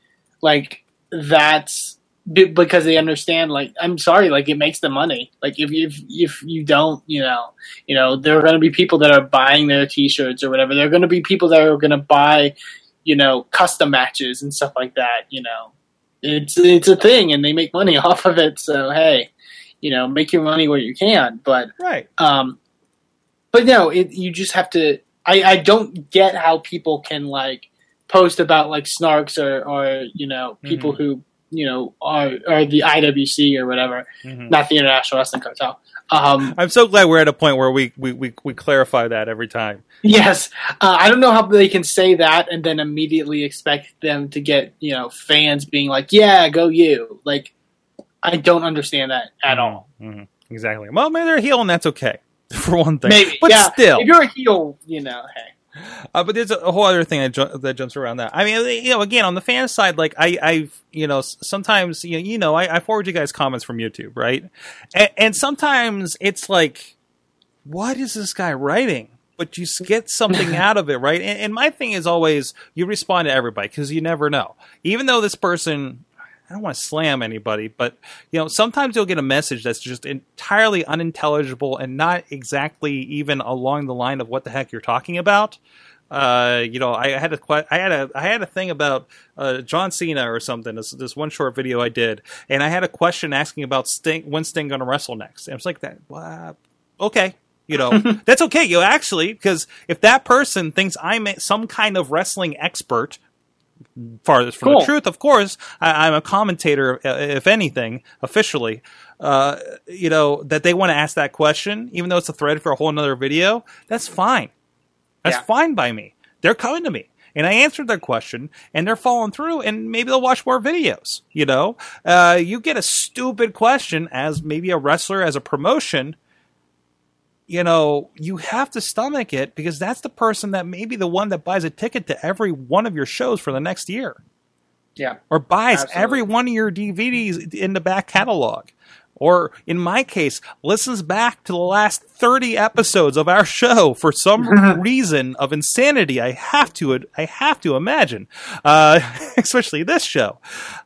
Like that's be- because they understand. Like I'm sorry, like it makes the money. Like if if if you don't, you know, you know, there are going to be people that are buying their T-shirts or whatever. There are going to be people that are going to buy, you know, custom matches and stuff like that. You know, it's it's a thing, and they make money [LAUGHS] off of it. So hey, you know, make your money where you can. But right. um, but no, it, you just have to. I, I don't get how people can like post about like snarks or or you know people Mm-hmm. who you know are are the IWC or whatever, Mhm. not the International Wrestling Cartel. Um, I'm so glad we're at a point where we we we, we clarify that every time. yes, uh, I don't know how they can say that and then immediately expect them to get you know fans being like, yeah, go you. Like, I don't understand that at all. Mm-hmm. Exactly. Well, maybe they're heel, and that's okay [LAUGHS] for one thing. Maybe, but yeah. still, if you're a heel, you know, hey. Uh, but there's a, whole other thing that, ju- that jumps around that. I mean, you know, again, on the fan side, like I, I've, you know, sometimes, you know, you know I, I forward you guys comments from YouTube, right? And, and sometimes it's like, what is this guy writing? But you get something [LAUGHS] out of it, right? And, and my thing is always you respond to everybody because you never know. Even though this person, I don't want to slam anybody, but you know, sometimes you'll get a message that's just entirely unintelligible and not exactly even along the line of what the heck you're talking about. Uh, you know, I had a I had a I had a thing about uh, John Cena or something. This this one short video I did, and I had a question asking about Sting. When Sting going to wrestle next? And it's like that. Well, okay, you know, [LAUGHS] that's okay. You know, actually, because if that person thinks I'm some kind of wrestling expert, farthest from Cool. the truth, of course, I, I'm a commentator, uh, if anything, officially. Uh, you know that they want to ask that question, even though it's a thread for a whole another video. That's fine. That's Yeah. fine by me. They're coming to me. And I answered their question, and they're following through, and maybe they'll watch more videos. You know, uh, you get a stupid question as maybe a wrestler, as a promotion. You know, you have to stomach it because that's the person that may be the one that buys a ticket to every one of your shows for the next year Yeah. or buys Absolutely. every one of your DVDs in the back catalog. Or in my case, listens back to the last 30 episodes of our show for some [LAUGHS] reason of insanity. I have to, I have to imagine, uh, [LAUGHS] especially this show.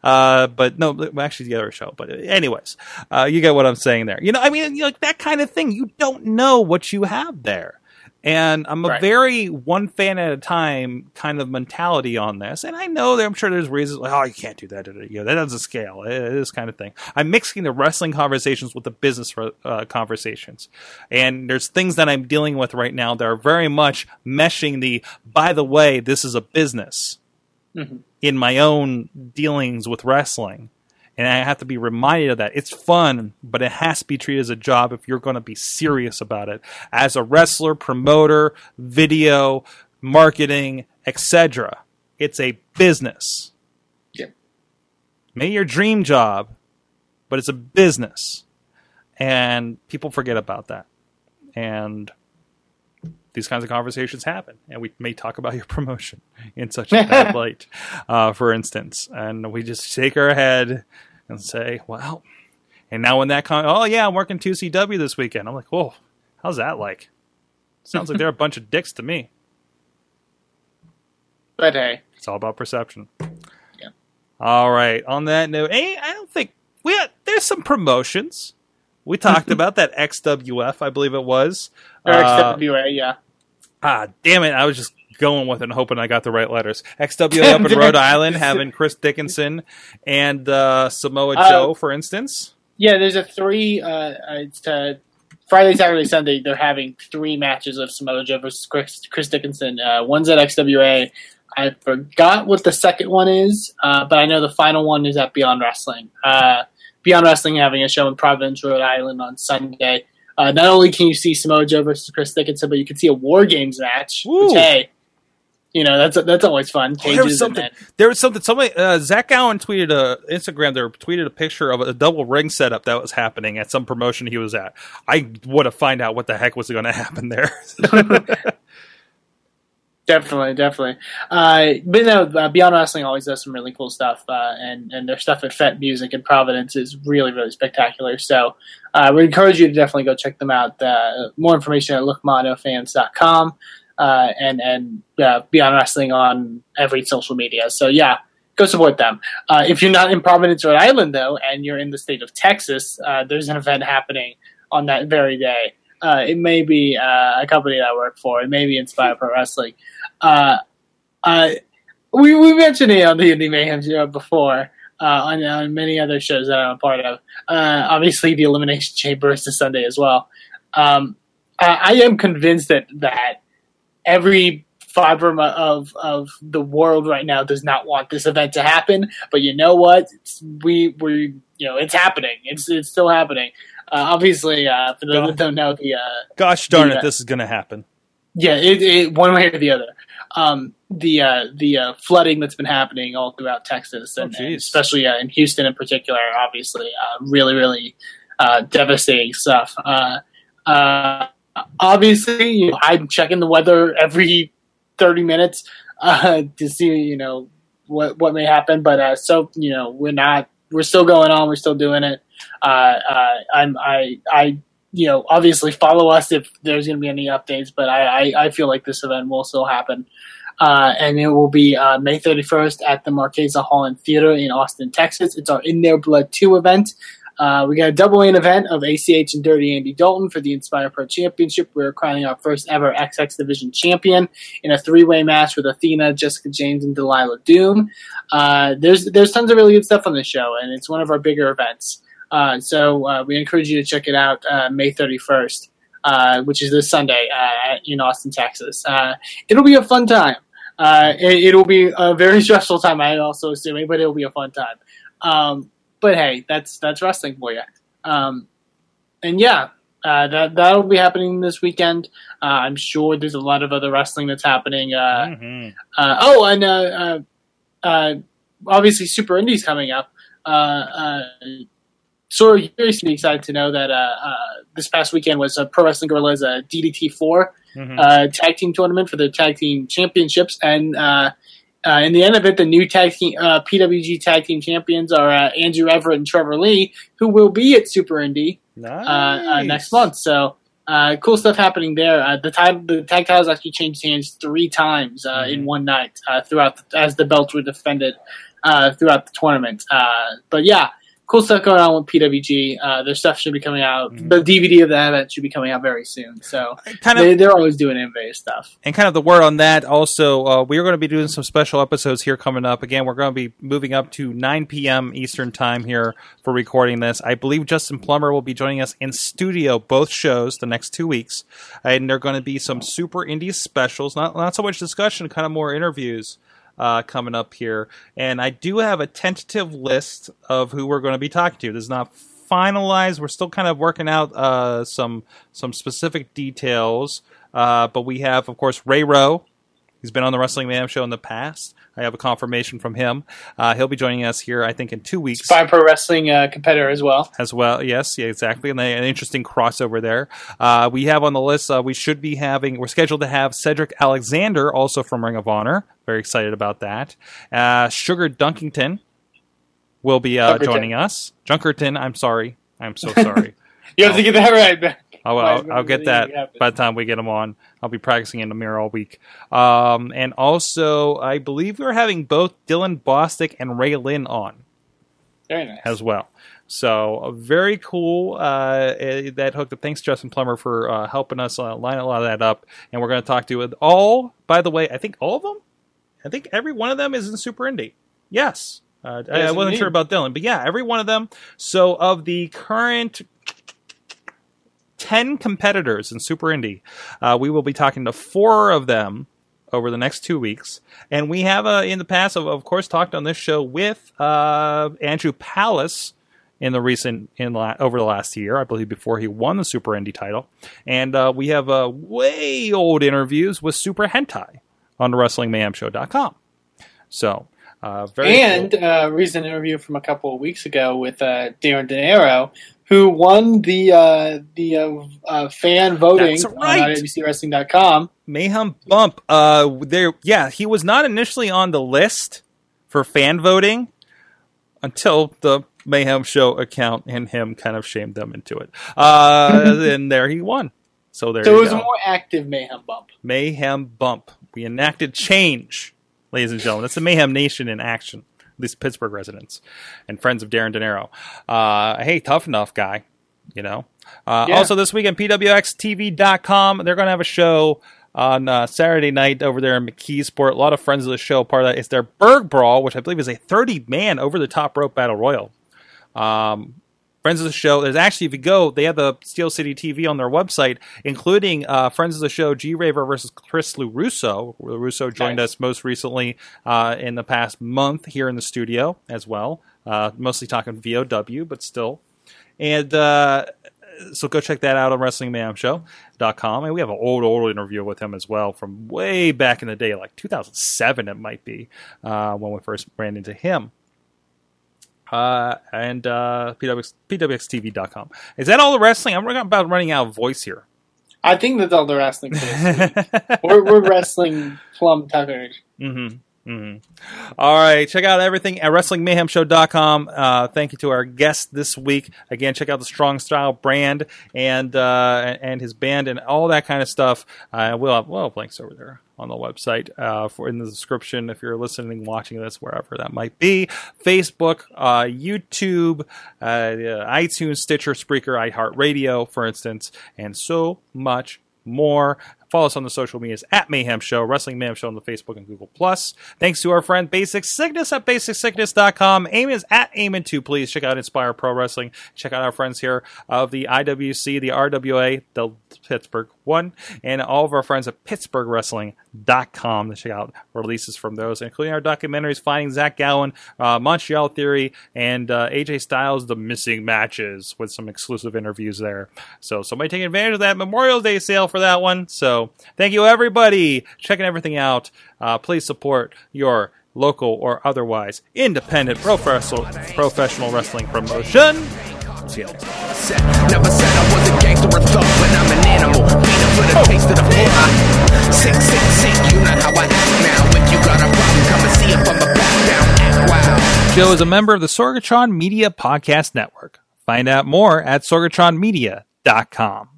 Uh, but no, actually the other show. But anyways, uh, you get what I'm saying there. You know, I mean, you know, that kind of thing. You don't know what you have there. And I'm a Right. very one fan at a time kind of mentality on this. And I know that I'm sure there's reasons like, oh, you can't do that. You know, that doesn't scale. This kind of thing. I'm mixing the wrestling conversations with the business uh, conversations. And there's things that I'm dealing with right now that are very much meshing the, by the way, this is a business Mhm. in my own dealings with wrestling. And I have to be reminded of that. It's fun, but it has to be treated as a job if you're going to be serious about it. As a wrestler, promoter, video, marketing, etc. It's a business. Yep. Make your dream job, but it's a business. And people forget about that. And these kinds of conversations happen, and we may talk about your [LAUGHS] promotion in such a bad [LAUGHS] light, uh, for instance. And we just shake our head and say, "Well," and now when that con, oh yeah, I'm working 2CW this weekend. I'm like, "Whoa, how's that like?" Sounds like they're a bunch of dicks to me. But hey, It's all about perception. Yeah. All right. On that note, hey, I don't think we had, there's some promotions. We talked [LAUGHS] about that XWF, I believe it was. or Uh, yeah. Ah, damn it! I was just going with it and hoping I got the right letters. [LAUGHS] XWA up in Rhode Island having Chris Dickinson and uh, Samoa Uh, Joe, for instance. Yeah, there's a three. Uh, it's uh, Friday, Saturday, Sunday. They're having three matches of Samoa Joe versus Chris, Chris Dickinson. Uh, one's at XWA. I forgot what the second one is, uh, but I know the final one is at Beyond Wrestling. Uh, Beyond Wrestling having a show in Providence, Rhode Island on Sunday. Uh, not only can you see Samoa Joe versus Chris Dickinson, but you can see a War Games match. Ooh. Which, hey, you know that's that's always fun. Oh, there was something. There was something. Somebody, uh, Zach Allen tweeted a Instagram. There tweeted a picture of a double ring setup that was happening at some promotion he was at. I want to find out what the heck was going [LAUGHS] to happen there. [LAUGHS] Definitely, definitely. Uh, but no, uh, Beyond Wrestling always does some really cool stuff, uh, and and their stuff at Fête Music in Providence is really, really spectacular. So uh, I would encourage you to definitely go check them out. Uh, more information at lookmonofans.com uh, and and uh, Beyond Wrestling on every social media. So yeah, go support them. Uh, if you're not in Providence, Rhode Island, though, and you're in the state of Texas, uh, there's an event happening on that very day. Uh, it may be uh, a company that I work for. It may be Inspire Pro Wrestling. We we mentioned it on the Indie Mayhem show before. On, on many other shows that I'm a part of. Obviously, the Elimination Chamber is this Sunday as well. Um, I am convinced that that every fiber of of the world right now does not want this event to happen. But you know what? It's, we we you know it's happening. It's it's still happening. Uh, obviously, uh, for those that don't know, the uh, Gosh darn Yeah. it, this is going to happen. yeah, it, it one way or the other. Um, the uh, the uh, flooding that's been happening all throughout Texas, and, Oh, and especially uh, in Houston in particular, obviously, uh, really really uh, devastating stuff. Obviously, you know, I'm checking the weather every thirty minutes uh, to see you know what what may happen, but uh, so you know we're not we're still going on, we're still doing it. Uh, uh, I'm I I you know, obviously follow us if there's going to be any updates. But I, I, I feel like this event will still happen, uh, and it will be uh, May 31st at the Marchesa Hall and Theater in Austin, Texas. It's our In Their Blood 2 event. Uh, we got a double main event of ACH and Dirty Andy Dalton for the Inspire Pro Championship. We're crowning our first ever XX Division champion in a three-way match with Athena, Jessica James, and Delilah Doom. Uh, there's there's tons of really good stuff on this show, and it's one of our bigger events. Uh, so uh, we encourage you to check it out uh, May 31st, uh, which is this Sunday in Austin, Texas. It'll be a fun time. It, it'll be a very [LAUGHS] stressful time, I'm also assuming, but it'll be a fun time. Um, but hey, that's that's wrestling for you. Um, and yeah, uh, that that'll be happening this weekend. Uh, I'm sure there's a lot of other wrestling that's happening. Uh, Mhm. uh, oh, and uh, uh, uh, obviously Super Indies coming up. Uh, uh, so to be excited to know that this past weekend was uh, Pro Wrestling Guerrilla's uh, DDT four Mhm. uh, tag team tournament for the tag team championships, and uh, in the end of it, the new tag team uh, PWG tag team champions are uh, Andrew Everett and Trevor Lee, who will be at Super Indie nice. uh, uh, next month. So uh, cool stuff happening there. Uh, the time the tag titles actually changed hands three times uh, in one night uh, throughout the, as the belts were defended uh, throughout the tournament. Uh, but yeah, cool stuff going on with PWG. Uh, their stuff should be coming out. Mhm. The DVD of the event should be coming out very soon. So Kind of they, they're always doing innovative stuff. and kind of the word on that also uh, we are going to be doing some special episodes here coming up again we're going to be moving up to 9 p.m eastern time here for recording this i believe justin plummer will be joining us in studio both shows the next two weeks and there are going to be some super indie specials not, not so much discussion kind of more interviews uh, coming up here. And i do have a tentative list of who we're going to be talking to. This is not finalized. We're still kind of working out uh, some some specific details. Uh, but we have, of course, Ray Rowe. He's been on the Wrestling Mayhem show in the past. I have a confirmation from him. Uh, he'll be joining us here, I think, in two weeks Spy Pro Wrestling uh, competitor as well. as well. Yes, yeah, exactly. And an interesting crossover there. Uh, we have on the list, uh, we should be having, we're scheduled to have Cedric Alexander, also from Ring of Honor. Very excited about that. Uh, Sugar Dunkington will be uh, joining us. Dunkerton, I'm sorry. I'm so [LAUGHS] sorry. You have to get that right. I'll, I'll, I'll get that by the time we get them on. I'll be practicing in the mirror all week. Um, and also, I believe we're having both Dylan Bostic and Ray Lynn on Very nice. as well. So very cool uh, eh, that hooked up. Thanks, Justin Plummer, for uh, helping us uh, line a lot of that up. And we're going to talk to it all. By the way, I think all of them. I think every one of them is in Super Indie. Yes. Uh, I, I wasn't indeed. sure about Dylan, but yeah, every one of them. So of the current 10 competitors in Super Indie. Uh, we will be talking to four of them over the next two weeks. And we have, uh, in the past, of, of course, talked on this show with uh, Andrew Palace in the recent, in la- over the last year, I believe, before he won the Super Indie title. And uh, we have uh, way old interviews with Super Hentai on the WrestlingMayhemShow.com. So, uh, very and cool. uh, recent interview from a couple of weeks ago with uh, Darren De Niro, who won the uh, the uh, uh, fan voting That's on right. IWCWrestling.com. Mayhem Bump. Uh, there, yeah, he was not initially on the list for fan voting until the Mayhem Show account and him kind of shamed them into it. Uh, [LAUGHS] and there he won. So there So it was go. a more active mayhem bump. Mayhem Bump. We enacted change, ladies and gentlemen. That's the Mayhem Nation in action. At least Pittsburgh residents and friends of Darren De Niro. Uh, hey, tough enough guy, you know. Uh, Yeah. Also, this weekend, PWXTV.com, they're going to have a show on uh, Saturday night over there in McKeesport. A lot of friends of the show. Part of that is their Burgh Brawl, which I believe is a 30 man over the top rope battle royal. Um, friends of the show. There's actually, if you go, they have the Steel City TV on their website, including uh, friends of the show, G Raver versus Chris LaRusso. LaRusso joined Nice. us most recently uh, in the past month here in the studio as well. Uh, mostly talking VOW, but still. And uh, so go check that out on WrestlingMayhemShow.com. And we have an old, old interview with him as well from way back in the day, like 2007 it might be, uh, when we first ran into him uh, and uh, PWX, PWXTV.com. Is that all the wrestling? I'm about running out of voice here. I think that's all the wrestling for this week. [LAUGHS] we're, we're wrestling plum tuckered. Mm-hmm. Mm-hmm. All right, check out everything at WrestlingMayhemShow.com. Uh, thank you to our guest this week. Again, check out the Strong Style brand and uh, and his band and all that kind of stuff. Uh, we'll have, we'll have links over there on the website uh, for in the description if you're listening, watching this wherever that might be. Facebook, uh, YouTube, uh, iTunes, Stitcher, Spreaker, iHeartRadio, for instance, and so much more. Follow us on the social medias at Mayhem Show, Wrestling Mayhem Show on the Facebook and Google Plus. Thanks to our friend Basic Sickness at basicsickness.com. Aim is at Aimon2. Please check out Inspire Pro Wrestling. Check out our friends here of the IWC, the RWA, the Pittsburgh one, and all of our friends at PittsburghWrestling.com to check out releases from those, including our documentaries Finding Zach Gowen, uh, Montreal Theory, and uh, AJ Styles, The Missing Matches, with some exclusive interviews there. So somebody taking advantage of that Memorial Day sale for that one. So thank you, everybody, checking everything out. Uh, please support your local or otherwise independent professional professional wrestling promotion. Never said I was a gangster or thug, but I'm an animal. Beat up for the taste of the. Sick, sick, sick, you know how I act now. If you got a problem, come and see if I'm a back down. Joe is a member of the Sorgatron Media Podcast Network. Find out more at sorgatronmedia.com.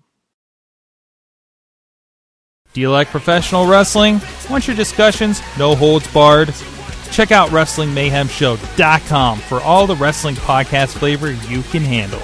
Do you like professional wrestling? Want your discussions no holds barred? Check out WrestlingMayhemShow.com for all the wrestling podcast flavor you can handle.